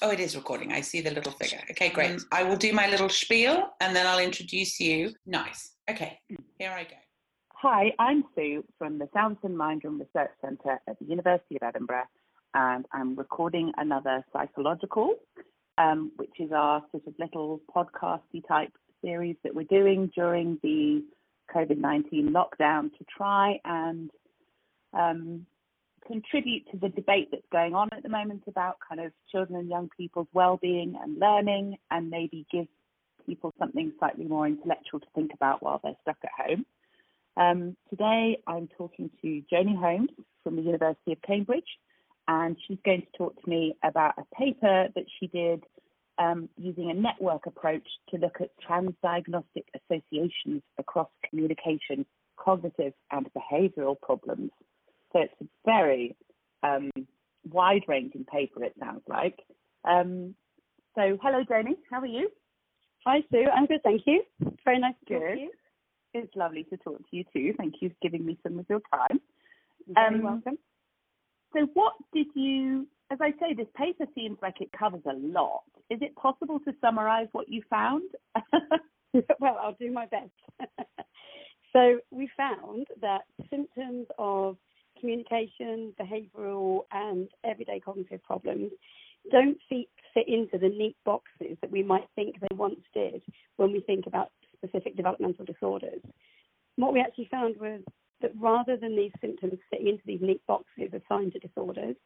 Oh, it is recording. I see the little figure. Okay, great. I will do my little spiel and then I'll introduce you. Nice. Okay, here I go. Hi, I'm Sue from the Townsend Mindroom Research Centre at the University of Edinburgh, and I'm recording another psychological, um, which is our sort of little podcasty type series that we're doing during the COVID 19 lockdown to try and um, contribute to the debate that's going on at the moment about kind of children and young people's well-being and learning, and maybe give people something slightly more intellectual to think about while they're stuck at home. Um, today, I'm talking to Joni Holmes from the University of Cambridge, and she's going to talk to me about a paper that she did um, using a network approach to look at transdiagnostic associations across communication, cognitive, and behavioral problems. So it's a very um, wide ranging paper, it sounds like. Um, so, hello, Joni. How are you? Hi, Sue. I'm good, thank you. Very nice to good. talk to you. It's lovely to talk to you too. Thank you for giving me some of your time. You're um, welcome. So, what did you, as I say, this paper seems like it covers a lot. Is it possible to summarize what you found? well, I'll do my best. so, we found that symptoms of communication, behavioural, and everyday cognitive problems don't fit, fit into the neat boxes that we might think they once did when we think about specific developmental disorders. What we actually found was that rather than these symptoms fitting into these neat boxes assigned to disorders,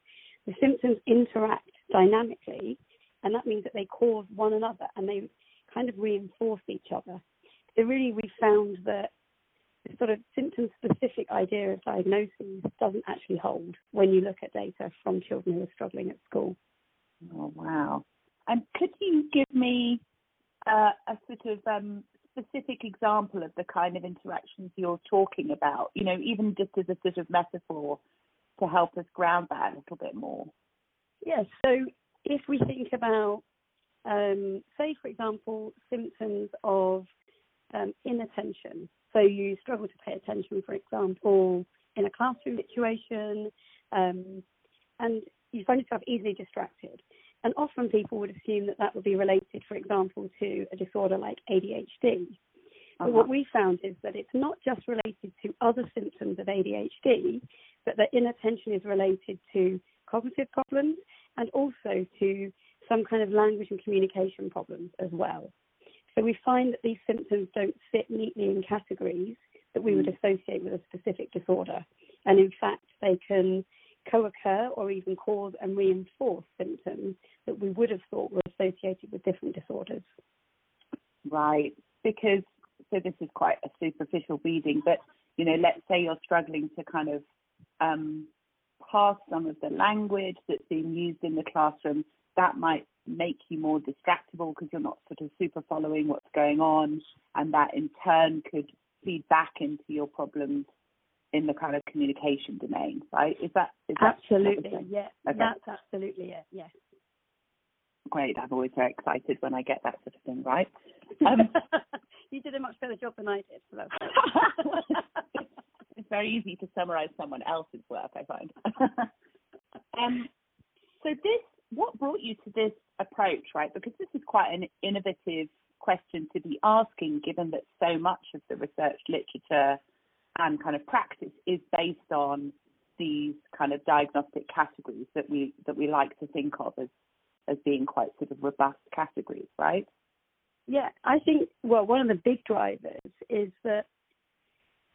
the symptoms interact dynamically, and that means that they cause one another and they kind of reinforce each other. So really, we found that sort of symptom specific idea of diagnosis doesn't actually hold when you look at data from children who are struggling at school. Oh, wow. And could you give me uh, a sort of um, specific example of the kind of interactions you're talking about? You know, even just as a sort of metaphor to help us ground that a little bit more. Yes. So if we think about, um, say, for example, symptoms of um, inattention. So you struggle to pay attention, for example, in a classroom situation, um, and you find yourself easily distracted. And often people would assume that that would be related, for example, to a disorder like ADHD. But what uh-huh. we found is that it's not just related to other symptoms of ADHD, but that inattention is related to cognitive problems and also to some kind of language and communication problems as well. So we find that these symptoms don't fit neatly in categories that we would mm. associate with a specific disorder. And in fact, they can co occur or even cause and reinforce symptoms that we would have thought were associated with different disorders. Right. Because, so this is quite a superficial reading, but, you know, let's say you're struggling to kind of um, parse some of the language that's being used in the classroom, that might make you more distractible because you're not sort of super following what's going on, and that in turn could feed back into your problems in the kind of communication domain, right? Is that is absolutely that yeah? Okay. That's absolutely it. Yes. Great. I'm always very excited when I get that sort of thing right. Um, you did a much better job than I did. So that's it's very easy to summarize someone else's work, I find. um, so this brought you to this approach, right? Because this is quite an innovative question to be asking, given that so much of the research literature and kind of practice is based on these kind of diagnostic categories that we that we like to think of as as being quite sort of robust categories, right? Yeah, I think well, one of the big drivers is that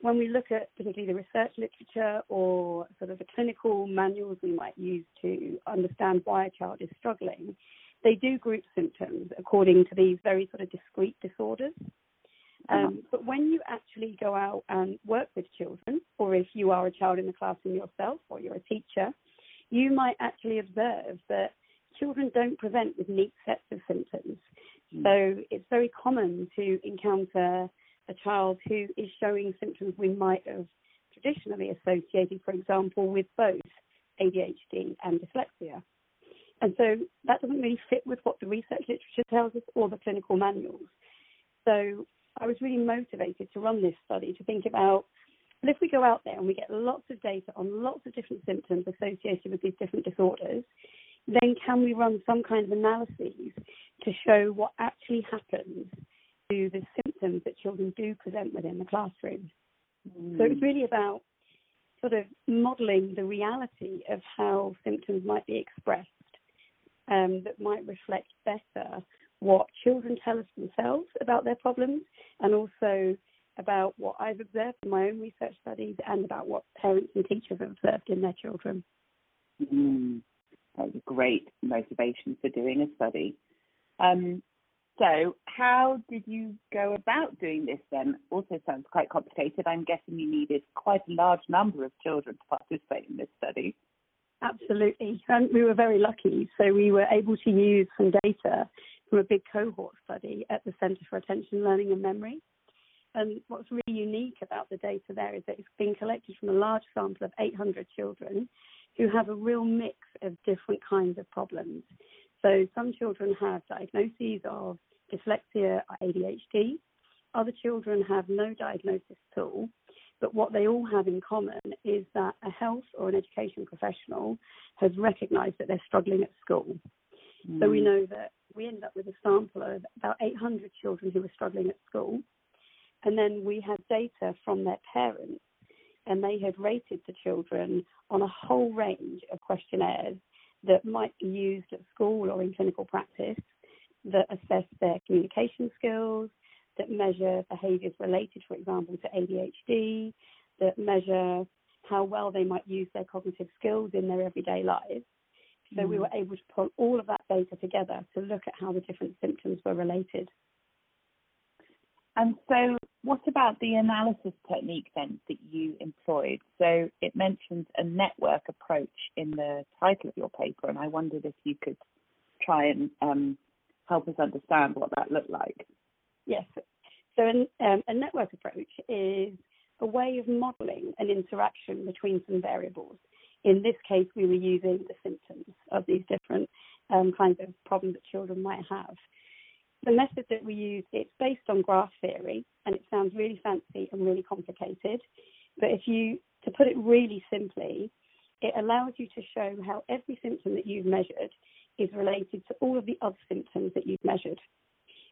when we look at particularly the research literature or sort of the clinical manuals we might use to understand why a child is struggling, they do group symptoms according to these very sort of discrete disorders. Uh-huh. Um, but when you actually go out and work with children, or if you are a child in the classroom yourself or you're a teacher, you might actually observe that children don't present with neat sets of symptoms. Mm. So it's very common to encounter a child who is showing symptoms we might have traditionally associated, for example, with both ADHD and dyslexia. And so that doesn't really fit with what the research literature tells us or the clinical manuals. So I was really motivated to run this study to think about well, if we go out there and we get lots of data on lots of different symptoms associated with these different disorders, then can we run some kind of analyses to show what actually happens to the symptoms that children do present within the classroom? Mm. So it's really about sort of modelling the reality of how symptoms might be expressed um, that might reflect better what children tell us themselves about their problems and also about what I've observed in my own research studies and about what parents and teachers have observed in their children. Mm, that's a great motivation for doing a study. Um, so, how did you go about doing this then? Also sounds quite complicated. I'm guessing you needed quite a large number of children to participate in this study. Absolutely. And we were very lucky. So, we were able to use some data from a big cohort study at the Centre for Attention, Learning and Memory. And what's really unique about the data there is that it's been collected from a large sample of 800 children who have a real mix of different kinds of problems. So some children have diagnoses of dyslexia or ADHD. Other children have no diagnosis at all. But what they all have in common is that a health or an education professional has recognised that they're struggling at school. Mm. So we mm. know that we ended up with a sample of about 800 children who were struggling at school. And then we had data from their parents, and they had rated the children on a whole range of questionnaires that might be used at school or in clinical practice that assess their communication skills, that measure behaviours related, for example, to ADHD, that measure how well they might use their cognitive skills in their everyday lives. So mm. we were able to pull all of that data together to look at how the different symptoms were related. And so, what about the analysis technique then that you employed? So, it mentions a network approach in the title of your paper, and I wondered if you could try and um, help us understand what that looked like. Yes. So, an, um, a network approach is a way of modelling an interaction between some variables. In this case, we were using the symptoms of these different um, kinds of problems that children might have the method that we use, it's based on graph theory, and it sounds really fancy and really complicated. But if you, to put it really simply, it allows you to show how every symptom that you've measured is related to all of the other symptoms that you've measured.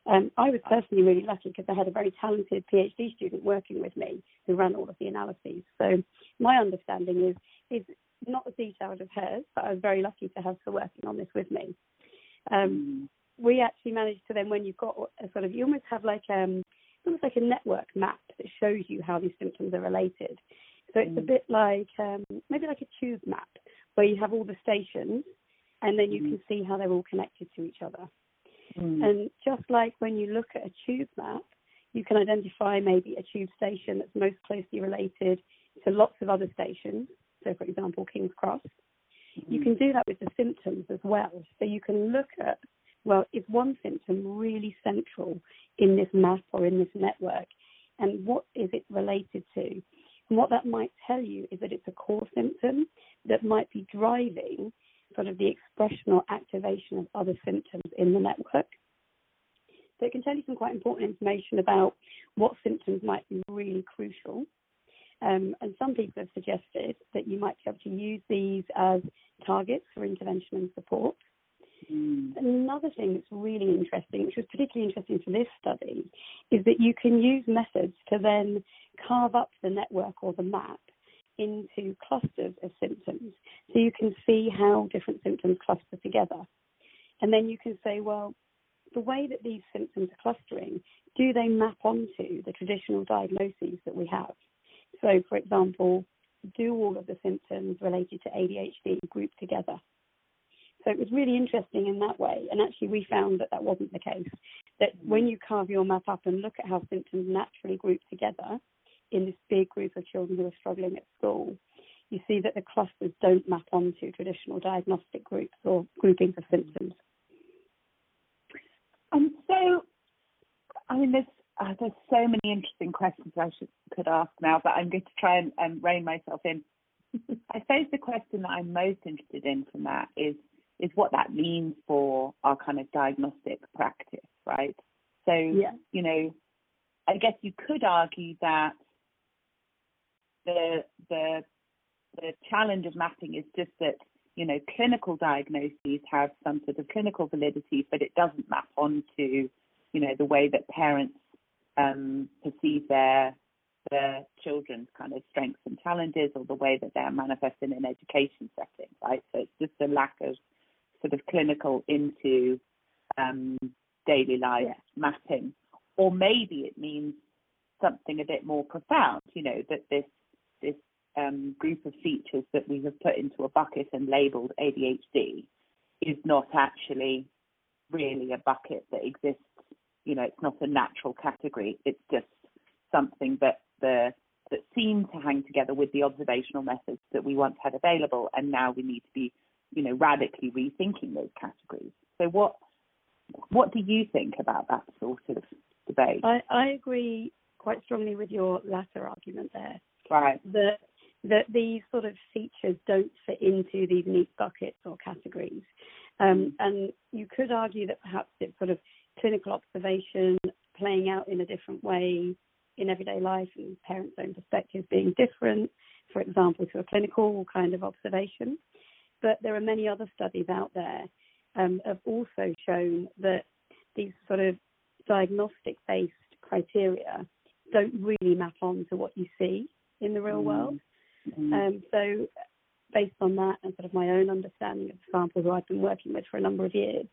Um, I was personally really lucky because I had a very talented PhD student working with me who ran all of the analyses. So my understanding is is not as detailed as hers, but I was very lucky to have her working on this with me. Um, we actually managed to then, when you've got a sort of, you almost have like um, almost like a network map that shows you how these symptoms are related. So it's mm. a bit like um, maybe like a tube map where you have all the stations, and then you mm. can see how they're all connected to each other. Mm. And just like when you look at a tube map, you can identify maybe a tube station that's most closely related to lots of other stations. So, for example, King's Cross. You mm. can do that with the symptoms as well. So you can look at well, is one symptom really central in this map or in this network? And what is it related to? And what that might tell you is that it's a core symptom that might be driving sort of the expression or activation of other symptoms in the network. So it can tell you some quite important information about what symptoms might be really crucial. Um, and some people have suggested that you might be able to use these as targets for intervention and support. Mm. Another thing that's really interesting, which was particularly interesting for this study, is that you can use methods to then carve up the network or the map into clusters of symptoms. So you can see how different symptoms cluster together. And then you can say, well, the way that these symptoms are clustering, do they map onto the traditional diagnoses that we have? So, for example, do all of the symptoms related to ADHD group together? So it was really interesting in that way. And actually, we found that that wasn't the case. That when you carve your map up and look at how symptoms naturally group together in this big group of children who are struggling at school, you see that the clusters don't map onto traditional diagnostic groups or groupings of symptoms. And so, I mean, there's uh, there's so many interesting questions I should could ask now, but I'm going to try and, and rein myself in. I suppose the question that I'm most interested in from that is is what that means for our kind of diagnostic practice, right? So, yeah. you know, I guess you could argue that the the the challenge of mapping is just that you know, clinical diagnoses have some sort of clinical validity, but it doesn't map onto, you know, the way that parents um, perceive their their children's kind of strengths and challenges or the way that they're manifesting in education settings, right? So it's just a lack of sort of clinical into um, daily life mapping. Or maybe it means something a bit more profound, you know, that this this um, group of features that we have put into a bucket and labeled ADHD is not actually really a bucket that exists. You know, it's not a natural category. It's just something that the that seemed to hang together with the observational methods that we once had available, and now we need to be, you know, radically rethinking those categories. So, what what do you think about that sort of debate? I, I agree quite strongly with your latter argument there. Right. That that these sort of features don't fit into these neat buckets or categories. Um, and you could argue that perhaps it's sort of clinical observation playing out in a different way in everyday life and parents' own perspectives being different, for example, to a clinical kind of observation. But there are many other studies out there um, have also shown that these sort of diagnostic based criteria don't really map on to what you see in the real world. Mm-hmm. Um, so, based on that and sort of my own understanding of the samples who I've been working with for a number of years,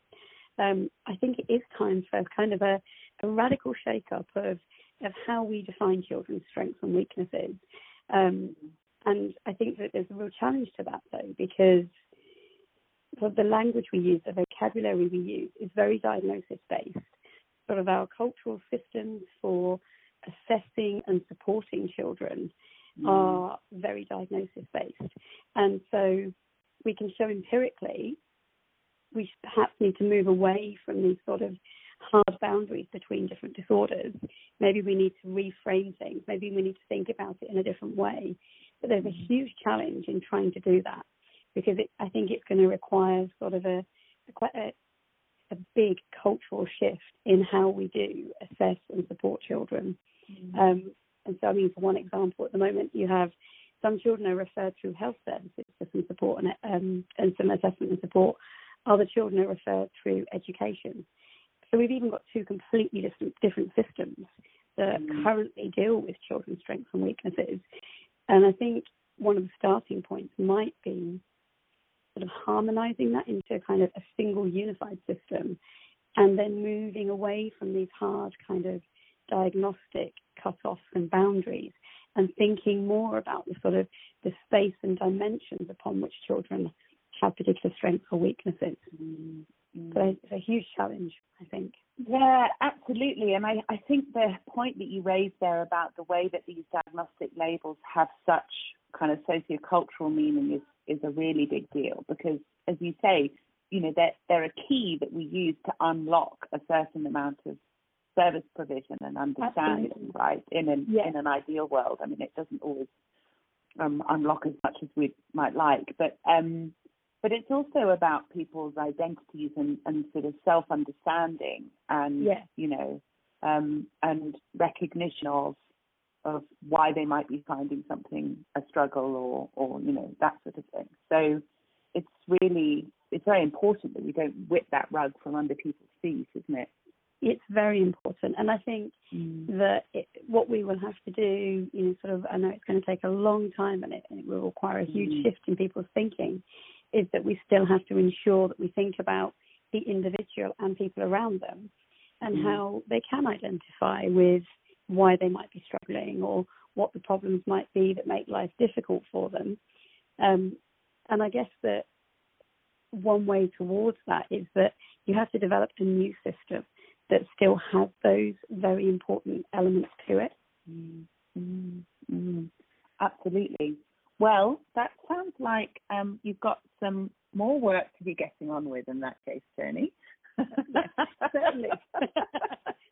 um, I think it is time for a kind of a, a radical shake-up of of how we define children's strengths and weaknesses. Um, and I think that there's a real challenge to that though, because the language we use, the vocabulary we use, is very diagnosis based. Sort of our cultural systems for assessing and supporting children mm. are very diagnosis based. And so we can show empirically we perhaps need to move away from these sort of hard boundaries between different disorders. Maybe we need to reframe things. Maybe we need to think about it in a different way. But there's a mm. huge challenge in trying to do that because it, I think it's going to require sort of a, a quite a, a, big cultural shift in how we do assess and support children. Mm-hmm. Um, and so, I mean, for one example, at the moment, you have some children are referred through health services for some support and, um, and some assessment and support. Other children are referred through education. So we've even got two completely different, different systems that mm-hmm. currently deal with children's strengths and weaknesses. And I think one of the starting points might be sort of harmonizing that into kind of a single unified system and then moving away from these hard kind of diagnostic cut-offs and boundaries and thinking more about the sort of the space and dimensions upon which children have particular strengths or weaknesses. Mm-hmm. So it's a huge challenge, I think. Yeah, absolutely. And I, I think the point that you raised there about the way that these diagnostic labels have such kind of sociocultural meaning is, is a really big deal because, as you say, you know, they're, they're a key that we use to unlock a certain amount of service provision and understanding, Absolutely. right? In an yeah. in an ideal world, I mean, it doesn't always um, unlock as much as we might like, but um, but it's also about people's identities and, and sort of self understanding and yeah. you know um, and recognition of of why they might be finding something a struggle or or you know that sort of thing. So it's really it's very important that we don't whip that rug from under people's feet, isn't it? It's very important, and I think mm. that it, what we will have to do, you know, sort of, I know it's going to take a long time, and it, and it will require a huge mm. shift in people's thinking, is that we still have to ensure that we think about the individual and people around them and mm how they can identify with why they might be struggling or what the problems might be that make life difficult for them. Um, and I guess that one way towards that is that you have to develop a new system that still has those very important elements to it. mm Absolutely. Well, that sounds like um, you've got some more work to be getting on with in that case, Joni. certainly.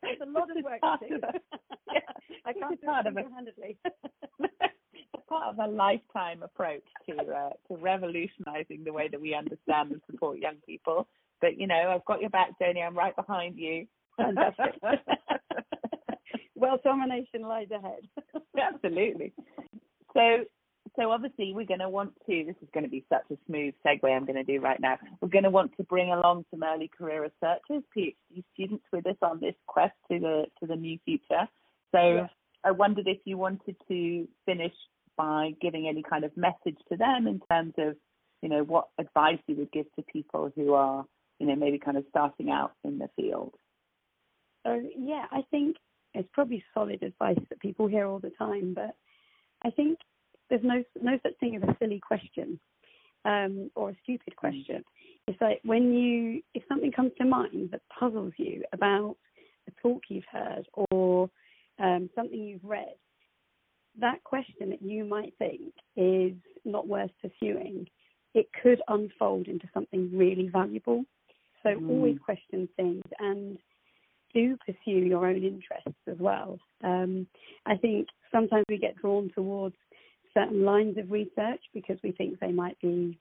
There's a lot of work to do. yeah, I can't do it single-handedly. part of a lifetime approach to uh, to revolutionising the way that we understand and support young people. But you know, I've got your back, Joni. I'm right behind you. Fantastic. well, domination lies ahead. Absolutely. So so obviously we're going to want to. This is going to be such a smooth segue I'm going to do right now. We're going to want to bring along some early career researchers, PhD students, with us on this quest to the to the new future. So yeah. I wondered if you wanted to finish by giving any kind of message to them in terms of, you know, what advice you would give to people who are, you know, maybe kind of starting out in the field. So yeah, I think it's probably solid advice that people hear all the time, but I think there's no no such thing as a silly question um, or a stupid question. It's like when you if something comes to mind that puzzles you about a talk you've heard or um, something you've read, that question that you might think is not worth pursuing, it could unfold into something really valuable. So mm. always question things and do pursue your own interests as well. Um, I think sometimes we get drawn towards certain lines of research because we think they might be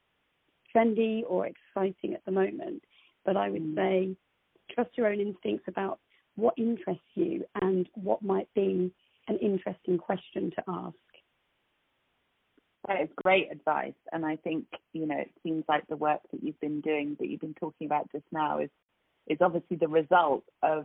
trendy or exciting at the moment. But I would mm. say trust your own instincts about what interests you and what might be an interesting question to ask. That is great advice. And I think, you know, it seems like the work that you've been doing, that you've been talking about just now, is is obviously the result of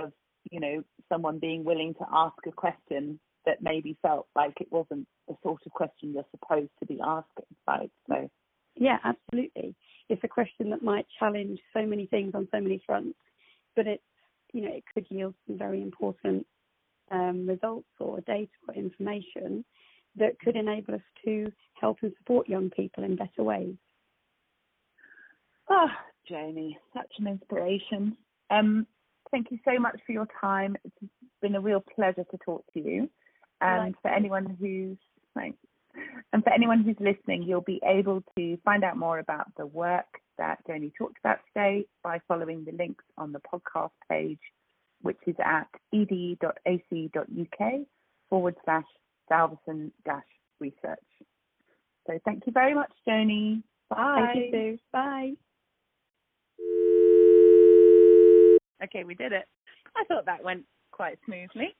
of, you know, someone being willing to ask a question that maybe felt like it wasn't the sort of question you're supposed to be asking, right? So Yeah, absolutely. It's a question that might challenge so many things on so many fronts, but it's you know, it could yield some very important um, results or data or information that could enable us to help and support young people in better ways. Oh, Joni, such an inspiration. Um, thank you so much for your time. It's been a real pleasure to talk to you. And for anyone who's thanks. And for anyone who's listening, you'll be able to find out more about the work that Joni talked about today by following the links on the podcast page which is at ed.ac.uk forward slash Salvesen dash research. So thank you very much, Joni. Bye. Thank you, Sue. Bye. Okay, we did it. I thought that went quite smoothly.